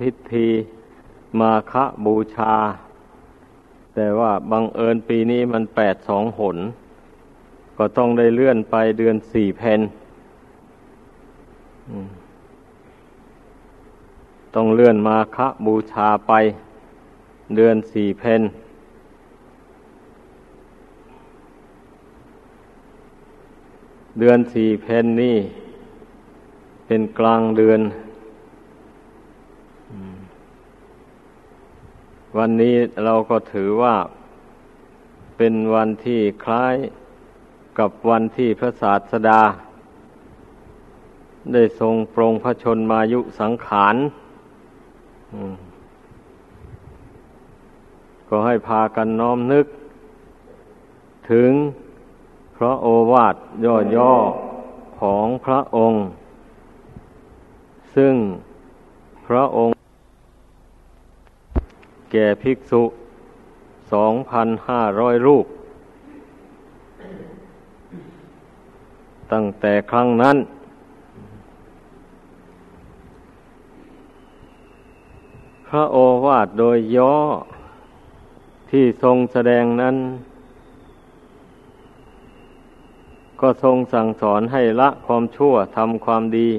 พิธีมาฆบูชา แต่ว่าบังเอิญปีนี้มันแปดสองหน ก็ต้องได้เลื่อนไปเดือนสี่เพนต้องเลื่อนมาฆบูชาไป เดือนสี่เพนเดือนสี่เพนนี่ เป็นกลางเดือน วันนี้เราก็ถือว่าเป็นวันที่คล้ายกับวันที่พระศาสดา ได้ทรงปรงพระชนมายุสังขารก็ให้พากันน้อมนึก ถึงพระโอวาทย่อๆของพระองค์ ซึ่งพระองค์ แก่ภิกษุสองพันห้าร้อยรูป ตั้งแต่ครั้งนั้น พระโอวาทโดยย่อที่ทรงแสดงนั้น ก็ทรงสั่งสอนให้ละความชั่วทำความดี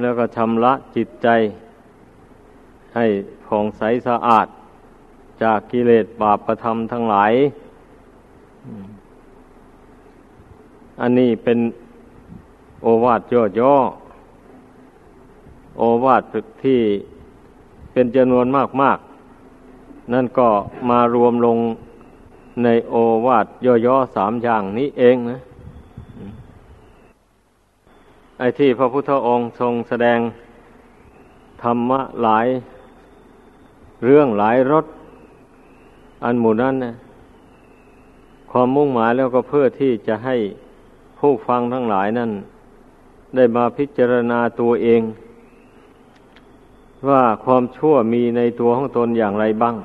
แล้วก็ชำระจิตใจ ให้ผ่องใสสะอาด จากกิเลสบาปประทำทั้งหลาย อันนี้เป็นโอวาทย่อๆ โอวาทที่เป็นจำนวนมากๆ นั่นก็มารวมลงในโอวาทย่อๆสามอย่างนี้เองนะไอ้ที่พระพุทธองค์ทรงแสดงธรรมะหลาย เรื่องหลายรถ อันหมู่นั้นนะความมุ่งหมายแล้วก็เพื่อที่จะให้ผู้ฟังทั้งหลายนั้นได้มาพิจารณาตัวเอง ว่าความชั่วมีในตัวของตนอย่างไรบ้าง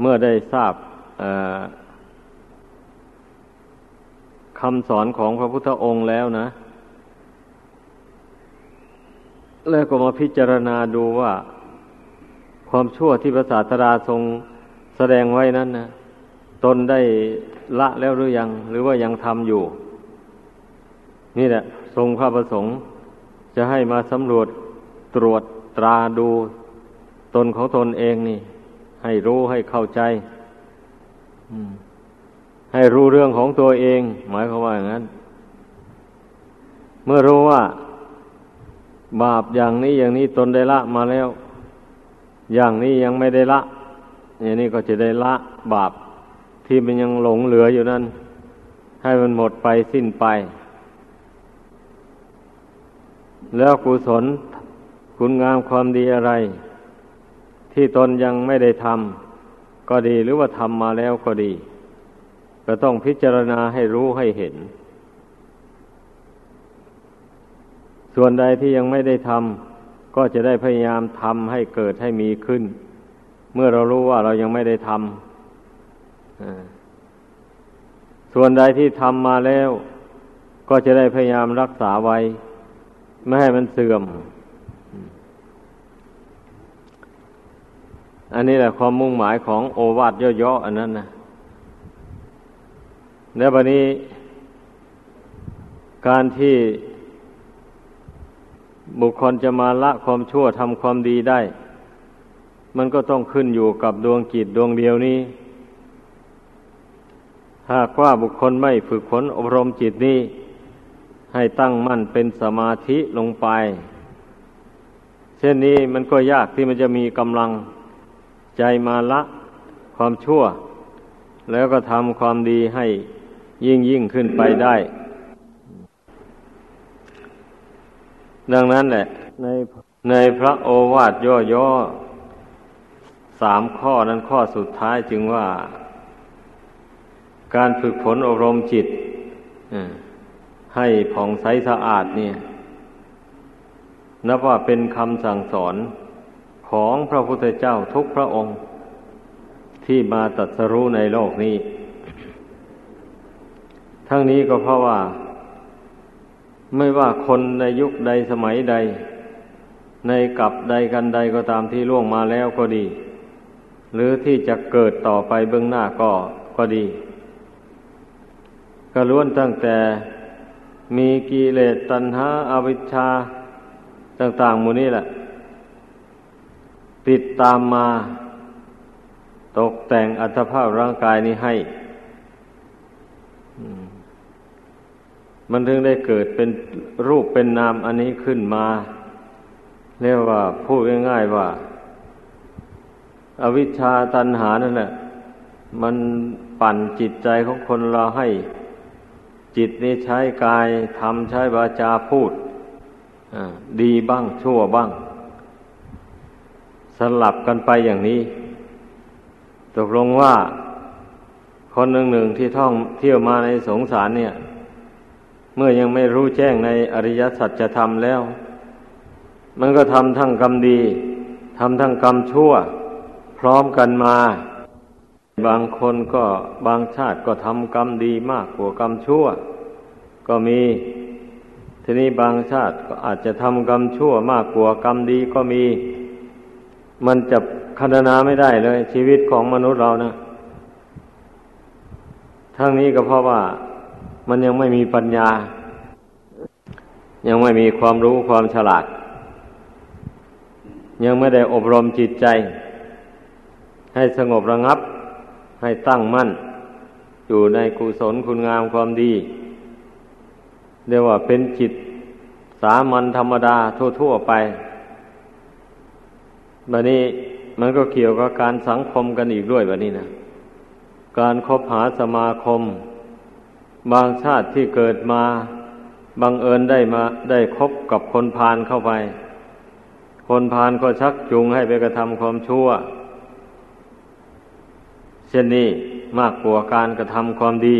เมื่อได้ทราบคำสอนของพระพุทธองค์แล้วนะ แล้วก็มาพิจารณาดูว่า ความชั่วที่พระศาสดาทรงแสดงไว้นั้นนะตนได้ละแล้วหรือยัง หรือว่ายังทำอยู่ นี่แหละ ทรงพระประสงค์ จะให้มาสำรวจตรวจตราดูตนของตนเองนี่ ให้รู้ให้เข้าใจให้รู้เรื่องของตัวเอง หมายความว่าอย่างนั้น เมื่อรู้ว่า บาปอย่างนี้อย่างนี้ตนได้ละมาแล้ว อย่างนี้ยังไม่ได้ละอย่างนี้ก็จะได้ละบาปที่มันยังหลงเหลืออยู่นั้นให้มันหมดไปสิ้นไป แล้วกุศลคุณงามความดีอะไร ที่ตนยังไม่ได้ทำก็ดีหรือว่าทำมาแล้วก็ดี ก็ต้องพิจารณาให้รู้ให้เห็น ส่วนใดที่ยังไม่ได้ทำ ก็จะได้พยายามทำให้เกิดให้มีขึ้น เมื่อเรารู้ว่าเรายังไม่ได้ทำส่วนใดที่ทำมาแล้ว ก็จะได้พยายามรักษาไว้ ไม่ให้มันเสื่อม อันนี้แหละความมุ่งหมายของโอวาทย่อๆอันนั้นนะแล้ววันนี้ การที่ บุคคลจะมาละความชั่วทำความดีได้ มันก็ต้องขึ้นอยู่กับดวงจิตดวงเดียวนี้ หากว่าบุคคลไม่ฝึกฝนอบรมจิตนี้ ให้ตั้งมั่นเป็นสมาธิลงไป เช่นนี้มันก็ยากที่มันจะมีกำลังใจมาละความชั่ว แล้วก็ทำความดีให้ยิ่งยิ่งขึ้นไปได้ ดังนั้นแหละ ในในพระโอวาทย่อๆสามข้อนั้นข้อสุดท้ายจึงว่า การฝึกฝนอบรมจิตให้ผ่องใสสะอาดเนี่ย นับว่าเป็นคำสั่งสอนของพระพุทธเจ้าทุกพระองค์ ที่มาตัดสรู้ในโลกนี้ ทั้งนี้ก็เพราะว่า ไม่ว่าคนในยุคใดสมัยใด ในกับใดกันใดก็ตามที่ล่วงมาแล้วก็ดี หรือที่จะเกิดต่อไปเบื้องหน้าก็ก็ดี ก็ล้วนตั้งแต่มีกิเลสตัณหาอาวิชชาต่างๆมูนี้แหละ ติดตามมา ตกแต่งอัตภาพร่างกายนี้ให้ มันถึงได้เกิดเป็นรูปเป็นนามอันนี้ขึ้นมา เรียกว่าพูดง่ายๆว่าอาวิชชาตันหานั่นแหละมันปั่นจิตใจของคนเราให้จิตนี้ใช้กายทำใช้วาจาพูดดีบ้างชั่วบ้าง สลับกันไปอย่างนี้ ตกลงว่า คนหนึ่งหนึ่งที่ท่องเที่ยวมาในสงสารเนี่ย เมื่อยังไม่รู้แจ้งในอริยสัจธรรมแล้ว มันก็ทำทั้งกรรมดีทำทั้งกรรมชั่ว พร้อมกันมา บางคนก็บางชาติก็ทำกรรมดีมากกว่ากรรมชั่ว ก็มีทีนี้บางชาติก็อาจจะทำกรรมชั่วมากกว่ากรรมดีก็มี มันจะคณนาไม่ได้เลย ชีวิตของมนุษย์เรานะทั้งนี้ก็เพราะว่า มันยังไม่มีปัญญา ยังไม่มีความรู้ความฉลาด ยังไม่ได้อบรมจิตใจ ให้สงบระงับ ให้ตั้งมั่น อยู่ในกุศลคุณงามความดี เรียกว่าเป็นจิตสามัญธรรมดาทั่วๆไปแบบนี้มันก็เกี่ยวกับการสังคมกันอีกด้วยแบบนี้นะ การคบหาสมาคม บางชาติที่เกิดมาบังเอิญได้มาได้คบกับคนพาลเข้าไป คนพาลก็ชักจูงให้ไปกระทำความชั่ว เช่นนี้มากกว่าการกระทำความดี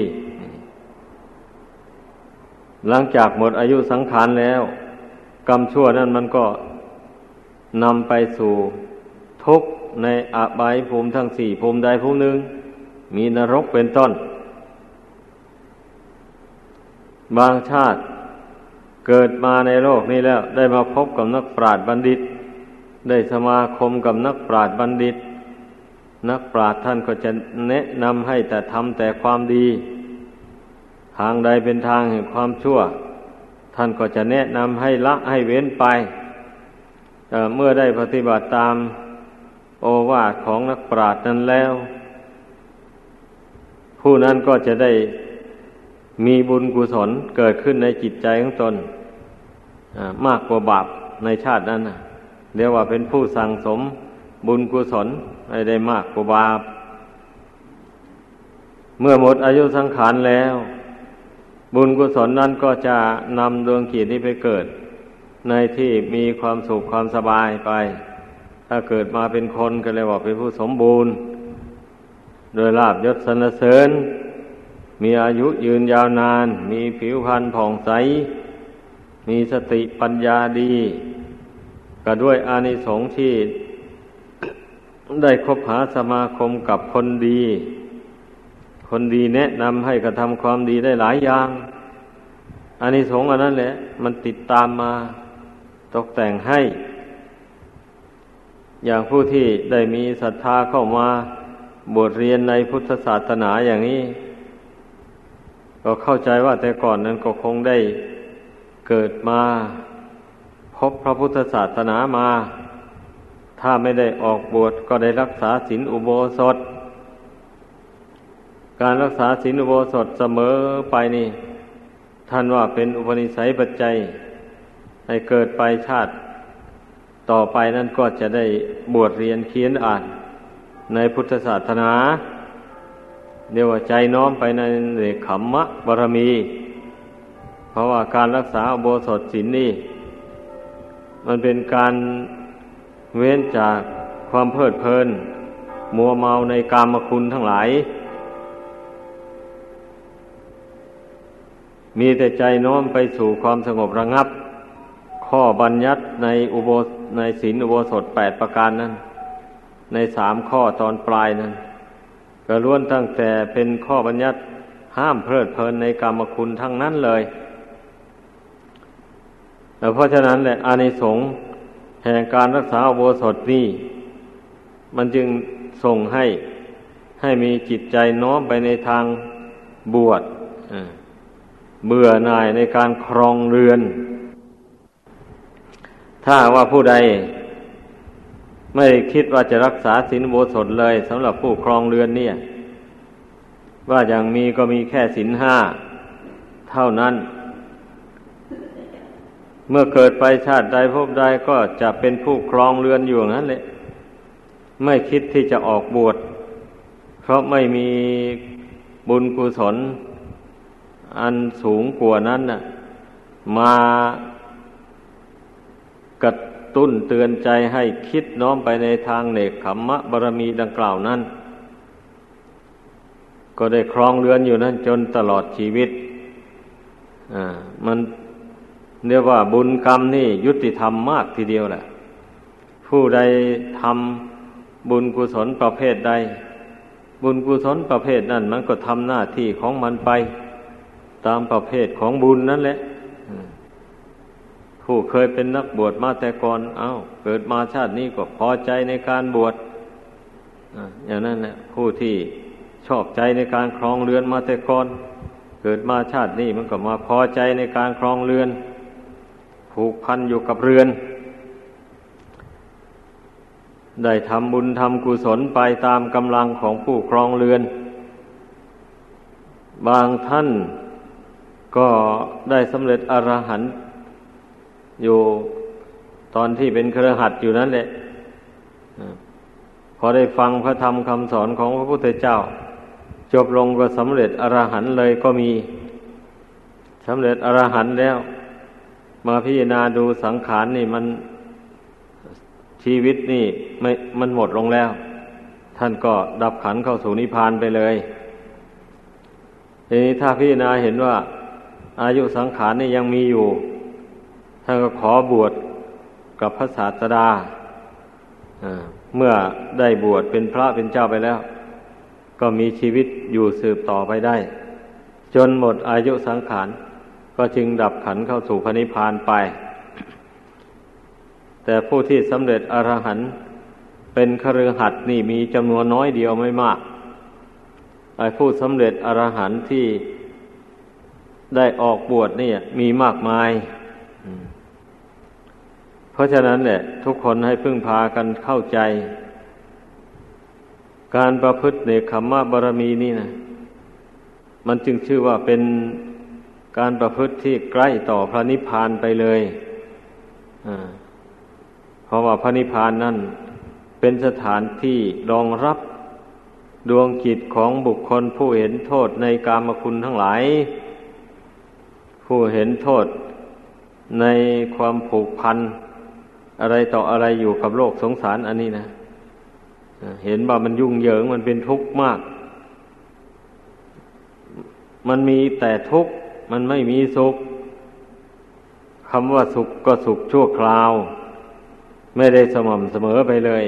หลังจากหมดอายุสังขารแล้ว กรรมชั่วนั้นมันก็นำไปสู่ทุกข์ในอบายภูมิทั้งสี่ภูมิใดภูมิหนึ่ง มีนรกเป็นต้น บางชาติเกิดมาในโลกนี้แล้ว ได้มาพบกับนักปราชญ์บัณฑิต ได้สมาคมกับนักปราชญ์บัณฑิต นักปราชญ์ท่านก็จะแนะนำให้แต่ทำแต่ความดี ทางใดเป็นทางแห่งความชั่ว ท่านก็จะแนะนำให้ละให้เว้นไปเมื่อได้ปฏิบัติตามโอวาทของนักปราชญ์นั้นแล้ว ผู้นั้นก็จะได้ มีบุญกุศลเกิดขึ้นในจิตใจของตนมากกว่าบาปในชาตินั้นเรียกว่าเป็นผู้สั่งสมบุญกุศลให้ได้มากกว่าบาป เมื่อหมดอายุสังขารแล้ว บุญกุศลนั้นก็จะนำดวงขีดนี้ไปเกิด ในที่มีความสุขความสบายไป ถ้าเกิดมาเป็นคนก็เลยว่าเป็นผู้สมบูรณ์ โดยลาบยศสนเสริญ มีอายุยืนยาวนาน มีผิวพรรณผ่องใส มีสติปัญญาดี ก็ด้วยอานิสงส์ที่ได้คบหาสมาคมกับคนดี คนดีแนะนำให้กระทำความดีได้หลายอย่างอานิสงส์อันนั้นแหละ มันติดตามมาตกแต่งให้ อย่างผู้ที่ได้มีศรัทธาเข้ามาบวชเรียนในพุทธศาสนาอย่างนี้ ก็เข้าใจว่าแต่ก่อนนั้นก็คงได้เกิดมา พบพระพุทธศาสนามา ถ้าไม่ได้ออกบวชก็ได้รักษาศีลอุโบสถ การรักษาศีลอุโบสถเสมอไปนี่ท่านว่าเป็นอุปนิสัยปัจจัย ให้เกิดไปชาติ ต่อไปนั่นก็จะได้บวชเรียนเขียนอ่านในพุทธศาสนา เรียกว่าใจน้อมไปในเอกขมมะบารมี เพราะว่าการรักษาโบสถศีลนี่ มันเป็นการเว้นจากความเพลิดเพลิน มัวเมาในกามคุณทั้งหลาย มีแต่ใจน้อมไปสู่ความสงบระงับ ข้อบัญญัติในอุโบในศีลอุโบสถแปดประการนั้น ในสามข้อตอนปลายนั้น ก็ล้วนตั้งแต่เป็นข้อบัญญัติห้ามเพลิดเพลินในกรรมคุณทั้งนั้นเลยเพราะฉะนั้นแหละอานิสงส์แห่งการรักษาโบสถนี้ มันจึงส่งให้ให้มีจิตใจน้อมไปในทางบวชเบื่อหน่ายในการครองเรือน ถ้าว่าผู้ใด ไม่คิดว่าจะรักษาศีลโบสถเลยสำหรับผู้ครองเรือนเนี่ย ว่าอย่างมีก็มีแค่ศีลห้าเท่านั้น เมื่อเกิดไปชาติใดพบใดก็จะเป็นผู้ครองเรือนอยู่นั้นเลยไม่คิดที่จะออกบวช เพราะไม่มีบุญกุศล อันสูงกว่านั้นน่ะ มากระ ตุ้นเตือนใจให้คิดน้อมไปในทางเนกขมมะบารมีดังกล่าวนั้น ก็ได้ครองเรือนอยู่นั้นจนตลอดชีวิตอ่ามันเรียกว่าบุญกรรมนี่ยุติธรรมมากทีเดียวแหละ ผู้ใดทำบุญกุศลประเภทใด บุญกุศลประเภทนั้น มันก็ทำหน้าที่ของมันไป ตามประเภทของบุญนั่นแหละ ผู้เคยเป็นนักบวชมาแต่ก่อน เอา้า เกิดมาชาตินี้ก็พอใจในการบวชอย่างนั้นแหละผู้ที่ชอบใจในการครองเรือนมาแต่ก่อน เกิดมาชาตินี้มันก็มาพอใจในการครองเรือน ผูกพันอยู่กับเรือน ได้ทำบุญทำกุศลไปตามกำลังของผู้ครองเรือน บางท่านก็ได้สำเร็จอรหันต์ อยู่ตอนที่เป็นเครือขัดอยู่นั่นแหละพอได้ฟังพระธรรมคำสอนของพระพุทธเจ้า จบลงก็สำเร็จอรหันเลยก็มีสำเร็จอรหันแล้ว มาพิจารณาดูสังขารนี่มันชีวิตนี่ไม่มันหมดลงแล้ว ท่านก็ดับขันเข้าสู่นิพพานไปเลยทีนี้ถ้าพิจารณาเห็นว่า อายุสังขารนี่ยังมีอยู่ ท่านก็ขอบวชกับพระศาสดาเมื่อได้บวชเป็นพระเป็นเจ้าไปแล้ว ก็มีชีวิตอยู่สืบต่อไปได้ จนหมดอายุสังขารก็จึงดับขันเข้าสู่พระนิพพานไป แต่ผู้ที่สำเร็จอรหันต์เป็นครือหัดนี่มีจำนวนน้อยเดียวไม่มากไอ้ผู้สำเร็จอรหันต์ที่ได้ออกบวชนี่มีมากมาย เพราะฉะนั้นแหละทุกคนให้พึ่งพากันเข้าใจ การประพฤติในขมมะบารมีนี่นะมันจึงชื่อว่าเป็นการประพฤติที่ใกล้ต่อพระนิพพานไปเลยเพราะว่าพระนิพพานนั่นเป็นสถานที่รองรับดวงจิตของบุคคลผู้เห็นโทษในกามคุณทั้งหลาย ผู้เห็นโทษในความผูกพัน อะไรต่ออะไรอยู่กับโลกสงสารอันนี้นะเห็นว่ามันยุ่งเหยิงมันเป็นทุกข์มาก มันมีแต่ทุกข์มันไม่มีสุขคำว่าสุขก็สุขชั่วคราว ไม่ได้สม่ำเสมอไปเลย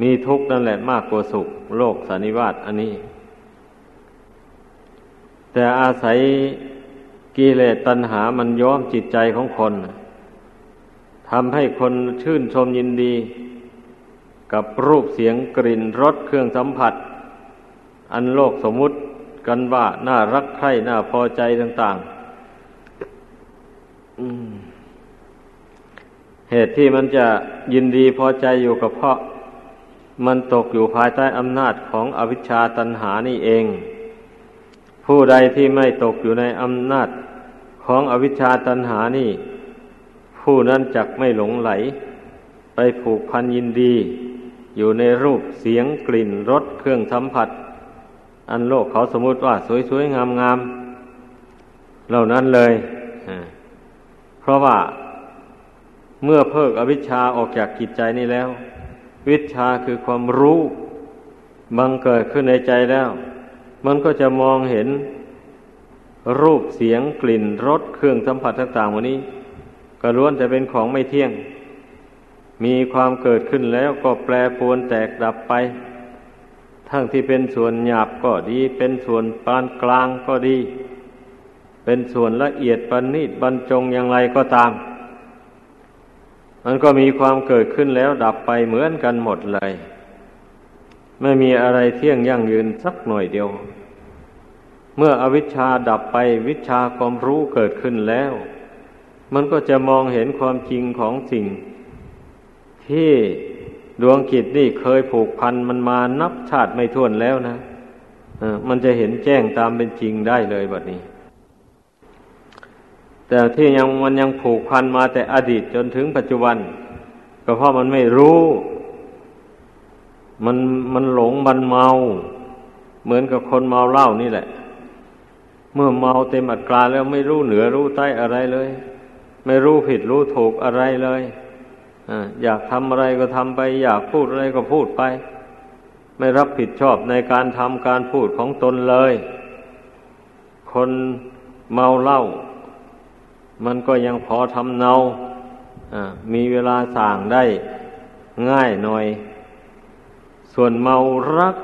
มีทุกข์นั่นแหละมากกว่าสุข โลกสันนิวาตอันนี้ แต่อาศัยกิเลสตัณหามันย้อมจิตใจของคน ทำให้คนชื่นชมยินดี กับรูปเสียงกลิ่นรสเครื่องสัมผัส อันโลกสมมุติกันว่าน่ารักใคร่น่าพอใจต่างๆเหตุที่มันจะยินดีพอใจอยู่กับเพราะ มันตกอยู่ภายใต้อำนาจของอวิชชาตันหานี่เอง ผู้ใดที่ไม่ตกอยู่ในอำนาจของอวิชชาตันหานี่ ผู้นั้นจักไม่หลงไหล ไปผูกพันยินดี อยู่ในรูปเสียงกลิ่นรสเครื่องสัมผัส อันโลกเขาสมมติว่าสวยๆ งามๆ เหล่านั้นเลย เพราะว่าเมื่อเพิกอวิชชาออกจากกิจใจนี้แล้ว วิชาคือความรู้บังเกิดขึ้นในใจแล้ว มันก็จะมองเห็นรูปเสียงกลิ่นรสเครื่องสัมผัสต่างๆวันนี้ ก็ล้วนแต่เป็นของไม่เที่ยง มีความเกิดขึ้นแล้วก็แปรปรวนแตกดับไป ทั้งที่เป็นส่วนหยาบก็ดี เป็นส่วนปานกลางก็ดี เป็นส่วนละเอียดปานนีตบรรจงอย่างไรก็ตาม มันก็มีความเกิดขึ้นแล้วดับไปเหมือนกันหมดเลย ไม่มีอะไรเที่ยงยั่งยืนสักหน่อยเดียว เมื่ออวิชชาดับไปวิชาความรู้เกิดขึ้นแล้ว มันก็จะมองเห็นความจริงของสิ่ง ที่ดวงกิจนี่เคยผูกพันมันมานับชาติไม่ท้วนแล้วนะมันจะเห็นแจ้งตามเป็นจริงได้เลยแบบนี้ แต่ที่ยังมันยังผูกพันมาแต่อดีตจนถึงปัจจุบัน ก็เพราะมันไม่รู้ มันมันหลงมันเมา เหมือนกับคนเมาเหล้านี่แหละ เมื่อเมาเต็มอัตราแล้วไม่รู้เหนือรู้ใต้อะไรเลย ไม่รู้ผิดรู้ถูกอะไรเลยอยากทำอะไรก็ทำไป อยากพูดอะไรก็พูดไป ไม่รับผิดชอบในการทำการพูดของตนเลย คนเมาเหล้ามันก็ยังพอทำเนามีเวลาสั่งได้ง่ายหน่อย ส่วนเมารัก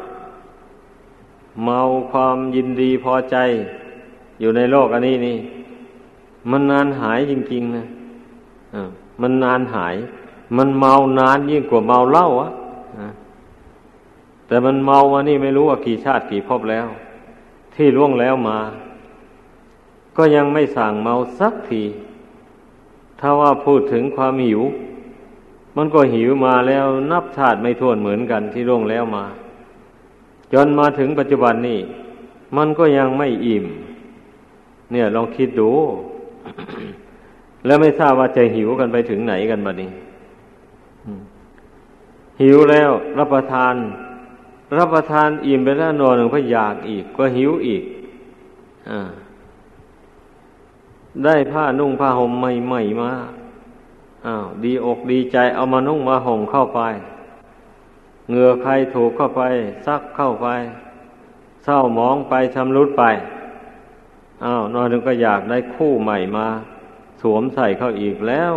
เมาความยินดีพอใจ อยู่ในโลกอันนี้นี่ มันนานหายจริงๆนะมันนานหาย มันเมานานยิ่งกว่าเมาเหล้าอะแต่มันเมามานี่ไม่รู้ว่ากี่ชาติกี่ภพแล้ว ที่ล่วงแล้วมา ก็ยังไม่สั่งเมาสักที ถ้าว่าพูดถึงความหิว มันก็หิวมาแล้วนับชาติไม่ท้วนเหมือนกันที่ล่วงแล้วมา จนมาถึงปัจจุบันนี้มันก็ยังไม่อิ่ม เนี่ยลองคิดดู แล้วไม่ทราบว่าจะหิวกันไปถึงไหนกันบ้านี้หิวแล้ว รับประทาน รับประทานอิ่มไปแล้วนอนหนึ่งก็อยากอีก ก็หิวอีกอได้ผ้านุ่งผ้าห่มใหม่ๆมาอ้าวดีอกดีใจเอามานุ่งมาห่มเข้าไปเหงื่อใครถูกเข้าไป ซักเข้าไป เศร้ามองไปชำรุดไป อ้าวนอนหนึ่งก็อยากได้คู่ใหม่มา สวมใส่เข้าอีกแล้ว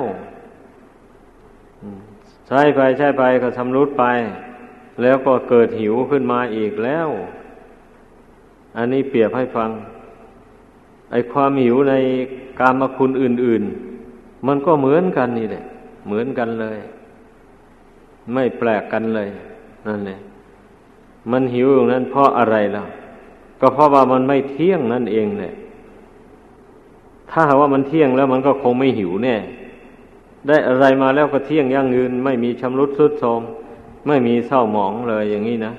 ใช้ไปใช้ไปก็ชำรุดไป แล้วก็เกิดหิวขึ้นมาอีกแล้ว อันนี้เปรียบให้ฟัง ไอความหิวในกามคุณอื่น ๆ มันก็เหมือนกันนี่แหละ เหมือนกันเลย ไม่แปลกกันเลยนั่นแหละมันหิวอย่างนั้นเพราะอะไรล่ะ ก็เพราะว่ามันไม่เที่ยงนั่นเองแหละ ถ้าหากว่ามันเที่ยงแล้วมันก็คงไม่หิวแน่ ได้อะไรมาแล้วก็เที่ยงยั่งยืน ไม่มีชำรุดทรุดโทรมไม่มีเศร้าหมองเลยอย่างนี้นะ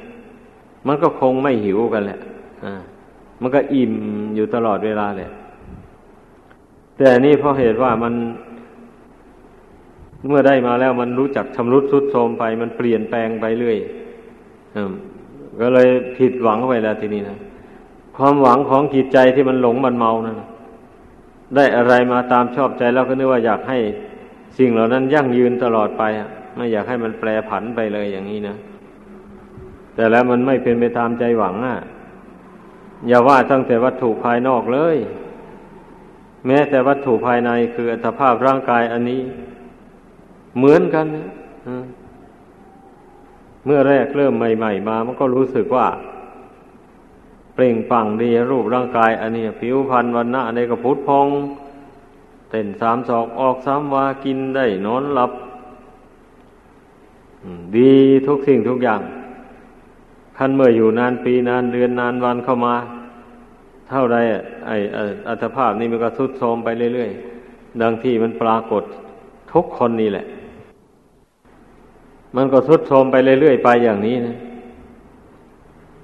มันก็คงไม่หิวกันแหละอ่ามันก็อิ่มอยู่ตลอดเวลาแหละแต่นี่เพราะเหตุว่ามัน เมื่อได้มาแล้วมันรู้จักชำรุดทรุดโทรมไป มันเปลี่ยนแปลงไปเรื่อยก็เลยผิดหวังไปแล้วทีนี้นะความหวังของจิตใจที่มันหลงมันเมานะั่น ได้อะไรมาตามชอบใจแล้วก็นึกว่าอยากให้สิ่งเหล่านั้นยั่งยืนตลอดไปไม่อยากให้มันแปรผันไปเลยอย่างนี้นะแต่แล้วมันไม่เป็นไปตามใจหวังอะ อย่าว่าตั้งแต่วัตถุภายนอกเลย แม้แต่วัตถุภายในคืออัตภาพร่างกายอันนี้ เหมือนกันเมื่อแรกเริ่มใหม่ ๆ มา มันก็รู้สึกว่า เปล่งปังดีรูปร่างกาย อันนี้ผิวพรรณวันหน้าในกระพุทธพองเต้นสามศอกออกสามวากินได้นอนหลับ ดีทุกสิ่งทุกอย่างขั้นเมื่ออยู่นานปีนานเดือนนานวันเข้ามา เท่าไรไอ้อัตภาพนี่มันก็ทุดโทรมไปเรื่อยๆดังที่มันปรากฏทุกคนนี่แหละ มันก็ทุดโทรมไปเรื่อยๆไปอย่างนี้นะ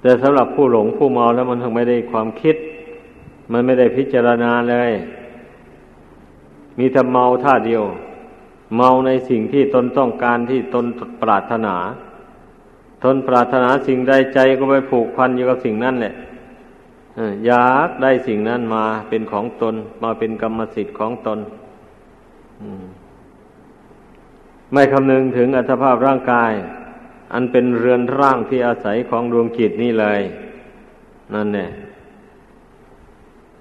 แต่สำหรับผู้หลงผู้เมาแล้วมันถึงไม่ได้ความคิด มันไม่ได้พิจารณาเลย มีแต่เมาท่าเดียว เมาในสิ่งที่ตนต้องการที่ตนปรารถนาตนปรารถนาสิ่งใดใจก็ไปผูกพันอยู่กับสิ่งนั้นแหละอยากได้สิ่งนั้นมาเป็นของตน มาเป็นกรรมสิทธิ์ของตนไม่คำนึงถึงอัตภาพร่างกาย อันเป็นเรือนร่างที่อาศัยของดวงจิตนี่เลย นั่นเนี่ย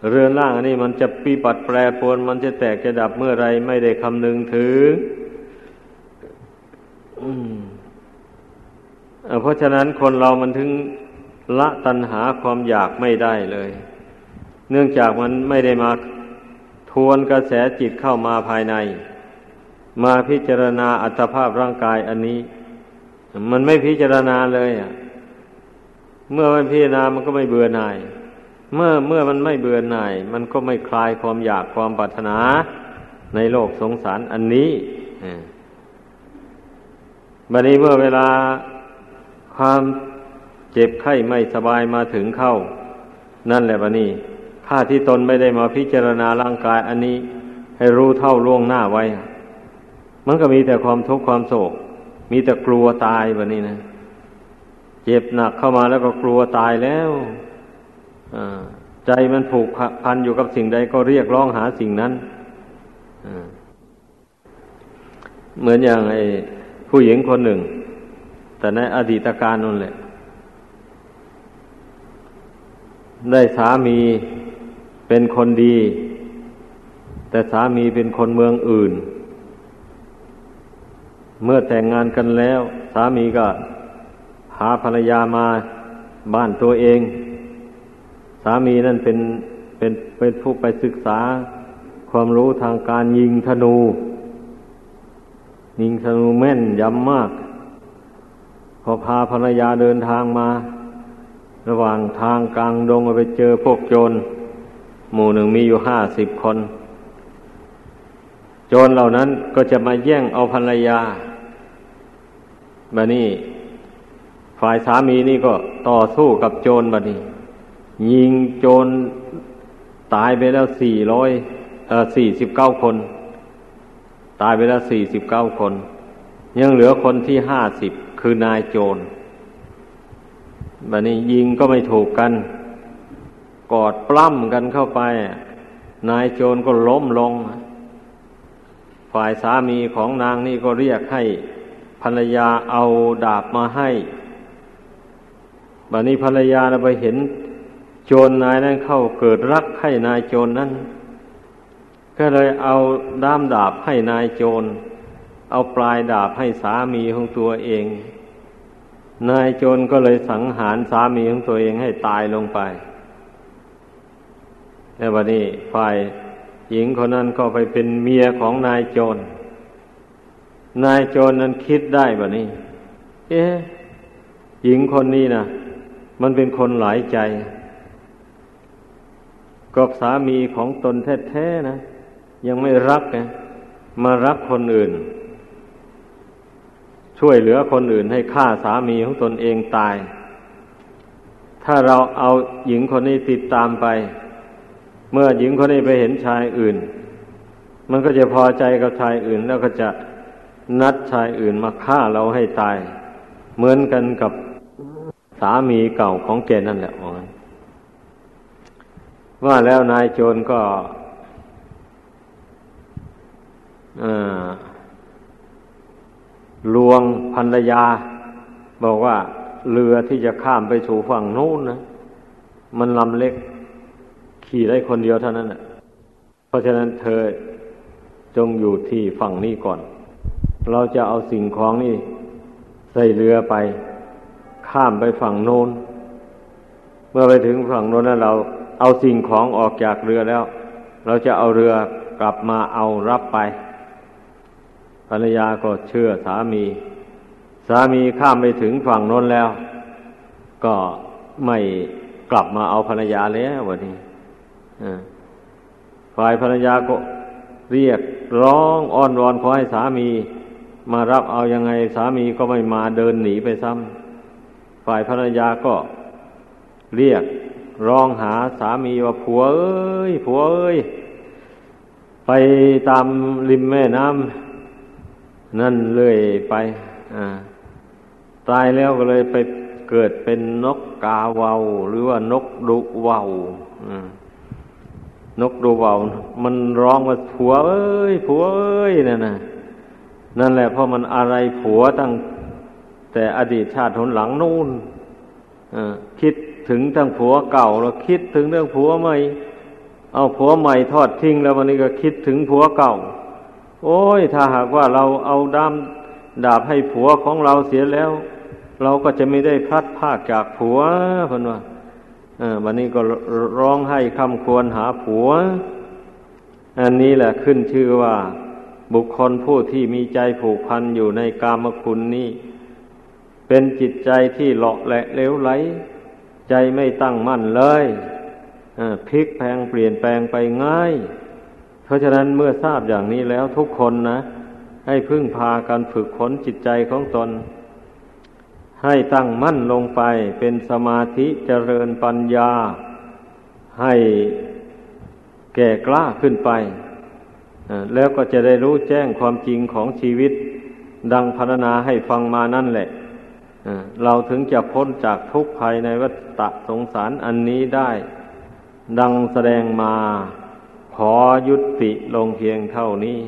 เรือนร่างอันนี้มันจะปีปัดแปรปรวนมันจะแตกจะดับเมื่อไรไม่ได้คำนึงถึงเพราะฉะนั้นคนเรามันถึงละตัณหาความอยากไม่ได้เลย เนื่องจากมันไม่ได้มาทวนกระแสจิตเข้ามาภายใน มาพิจารณาอัตภาพร่างกายอันนี้ มันไม่พิจารณาเลยอะ เมื่อมันพิจารณามันก็ไม่เบื่อหน่าย เมื่อเมื่อมันไม่เบื่อหน่าย มันก็ไม่คลายความอยากความปรารถนาในโลกสงสารอันนี้บัดนี้เมื่อเวลาความเจ็บไข้ไม่สบายมาถึงเข้า นั่นแหละบัดนี้ข้าที่ตนไม่ได้มาพิจารณาร่างกายอันนี้ ให้รู้เท่าล่วงหน้าไว้ มันก็มีแต่ความทุกข์ความโศก มีแต่กลัวตายแบบนี้นะ เจ็บหนักเข้ามาแล้วก็กลัวตายแล้วใจมันผูกพันอยู่กับสิ่งใดก็เรียกร้องหาสิ่งนั้นเหมือนอย่างไอ้ผู้หญิงคนหนึ่ง แต่ในอดีตการนั่นแหละ ได้สามีเป็นคนดี แต่สามีเป็นคนเมืองอื่น เมื่อแต่งงานกันแล้ว สามีก็พาภรรยามาบ้านตัวเอง สามีนั่นเป็นเป็นเป็นผู้ไปศึกษาความรู้ทางการยิงธนู ยิงธนูแม่นยำมาก พอพาภรรยาเดินทางมา ระหว่างทางกลางดงไปเจอพวกโจร หมู่หนึ่งมีอยู่ห้าสิบคน โจรเหล่านั้นก็จะมาแย่งเอาภรรยา บานี้ฝ่ายสามีนี่ก็ต่อสู้กับโจรบานี้ยิงโจรตายไปแล้วสี่ร้อยเอ่อสี่สิบเก้าคน ตายไปแล้วสี่สิบเก้าคน ยังเหลือคนที่ห้าสิบคือนายโจรบานี้ยิงก็ไม่ถูกกัน กอดปล้ำกันเข้าไป นายโจรก็ล้มลง ฝ่ายสามีของนางนี่ก็เรียกให้ รรยาเอาดาบมาให้บัดนี้ภรรยาไปเห็น โจรนายนั้นเข้าเกิดรักให้นายโจรนนั้น ก็เลยเอาด้ามดาบให้นายโจร เอาปลายดาบให้สามีของตัวเอง นายโจรก็เลยสังหารสามีของตัวเองให้ตายลงไปในวันนี้ฝ่ายหญิงคนนั้นก็ไปเป็นเมียของนายโจร นายโจรนั้นคิดได้แบบนี้ เอ๊ะหญิงคนนี้นะมันเป็นคนหลายใจกับสามีของตนแท้ๆนะ ยังไม่รักไงมารักคนอื่น ช่วยเหลือคนอื่นให้ฆ่าสามีของตนเองตาย ถ้าเราเอาหญิงคนนี้ติดตามไป เมื่อหญิงคนนี้ไปเห็นชายอื่น มันก็จะพอใจกับชายอื่นแล้วก็จะ นัดชายอื่นมาฆ่าเราให้ตาย เหมือนกันกับสามีเก่าของแกนั่นแหละว่าแล้วนายโจรก็ลวงภรรยา บอกว่าเรือที่จะข้ามไปสู่ฝั่งโน้นนะมันลำเล็ก ขี่ได้คนเดียวเท่านั้นแหละเพราะฉะนั้นเธอจงอยู่ที่ฝั่งนี้ก่อน เราจะเอาสิ่งของนี่ ใส่เรือไป ข้ามไปฝั่งโน้น เมื่อไปถึงฝั่งโน้นแล้วเรา เอาสิ่งของออกจากเรือแล้ว เราจะเอาเรือกลับมาเอารับไป ภรรยาก็เชื่อสามี สามีข้ามไปถึงฝั่งโน้นแล้ว ก็ไม่กลับมาเอาภรรยาแล้ววันนี้ฝ่ายภรรยาก็เรียกร้องอ้อนวอนขอให้สามี มารับเอาอยัางไงสามีก็ไม่มาเดินหนีไปซ้ำฝ่ายภรรยาก็เรียกร้องหาสามีว่าผัวเอ้ยผัวเอ้ย ไปตามริมแม่น้ำนั่นเลยไปตายแล้วก็เลยไปเกิดเป็นนกกาเวาหรือว่านกดุเวานกดูเบามันร้องว่าผัวเอ้ยผัวเอ้ยนั่นนะ นั่นแหละเพราะมันอะไรผัวตั้งแต่อดีตชาติหนหลังนู่นคิดถึงทั้งผัวเก่าแล้วคิดถึงเรื่องผัวใหม่ เอาผัวใหม่ทอดทิ้งแล้ววันนี้ก็คิดถึงผัวเก่า โอ้ย ถ้าหากว่าเราเอาดามดาบให้ผัวของเราเสียแล้ว เราก็จะไม่ได้พลัดพากจากผัวเพื่นว่าวันนี้ก็ร้องให้คำควรหาผัว อันนี้แหละขึ้นชื่อว่า บุคคลผู้ที่มีใจผูกพันอยู่ในกามคุณนี้ เป็นจิตใจที่เลาะและเลวไหล ใจไม่ตั้งมั่นเลยพลิกแพงเปลี่ยนแปลงไปง่าย เพราะฉะนั้นเมื่อทราบอย่างนี้แล้วทุกคนนะ ให้พึ่งพากันฝึกขนจิตใจของตน ให้ตั้งมั่นลงไปเป็นสมาธิเจริญปัญญา ให้แก่กล้าขึ้นไป แล้วก็จะได้รู้แจ้งความจริงของชีวิต ดังพรรณนาให้ฟังมานั่นแหละเราถึงจะพ้นจากทุกข์ภายในวัฏสงสารอันนี้ได้ ดังแสดงมาขอยุติลงเพียงเท่านี้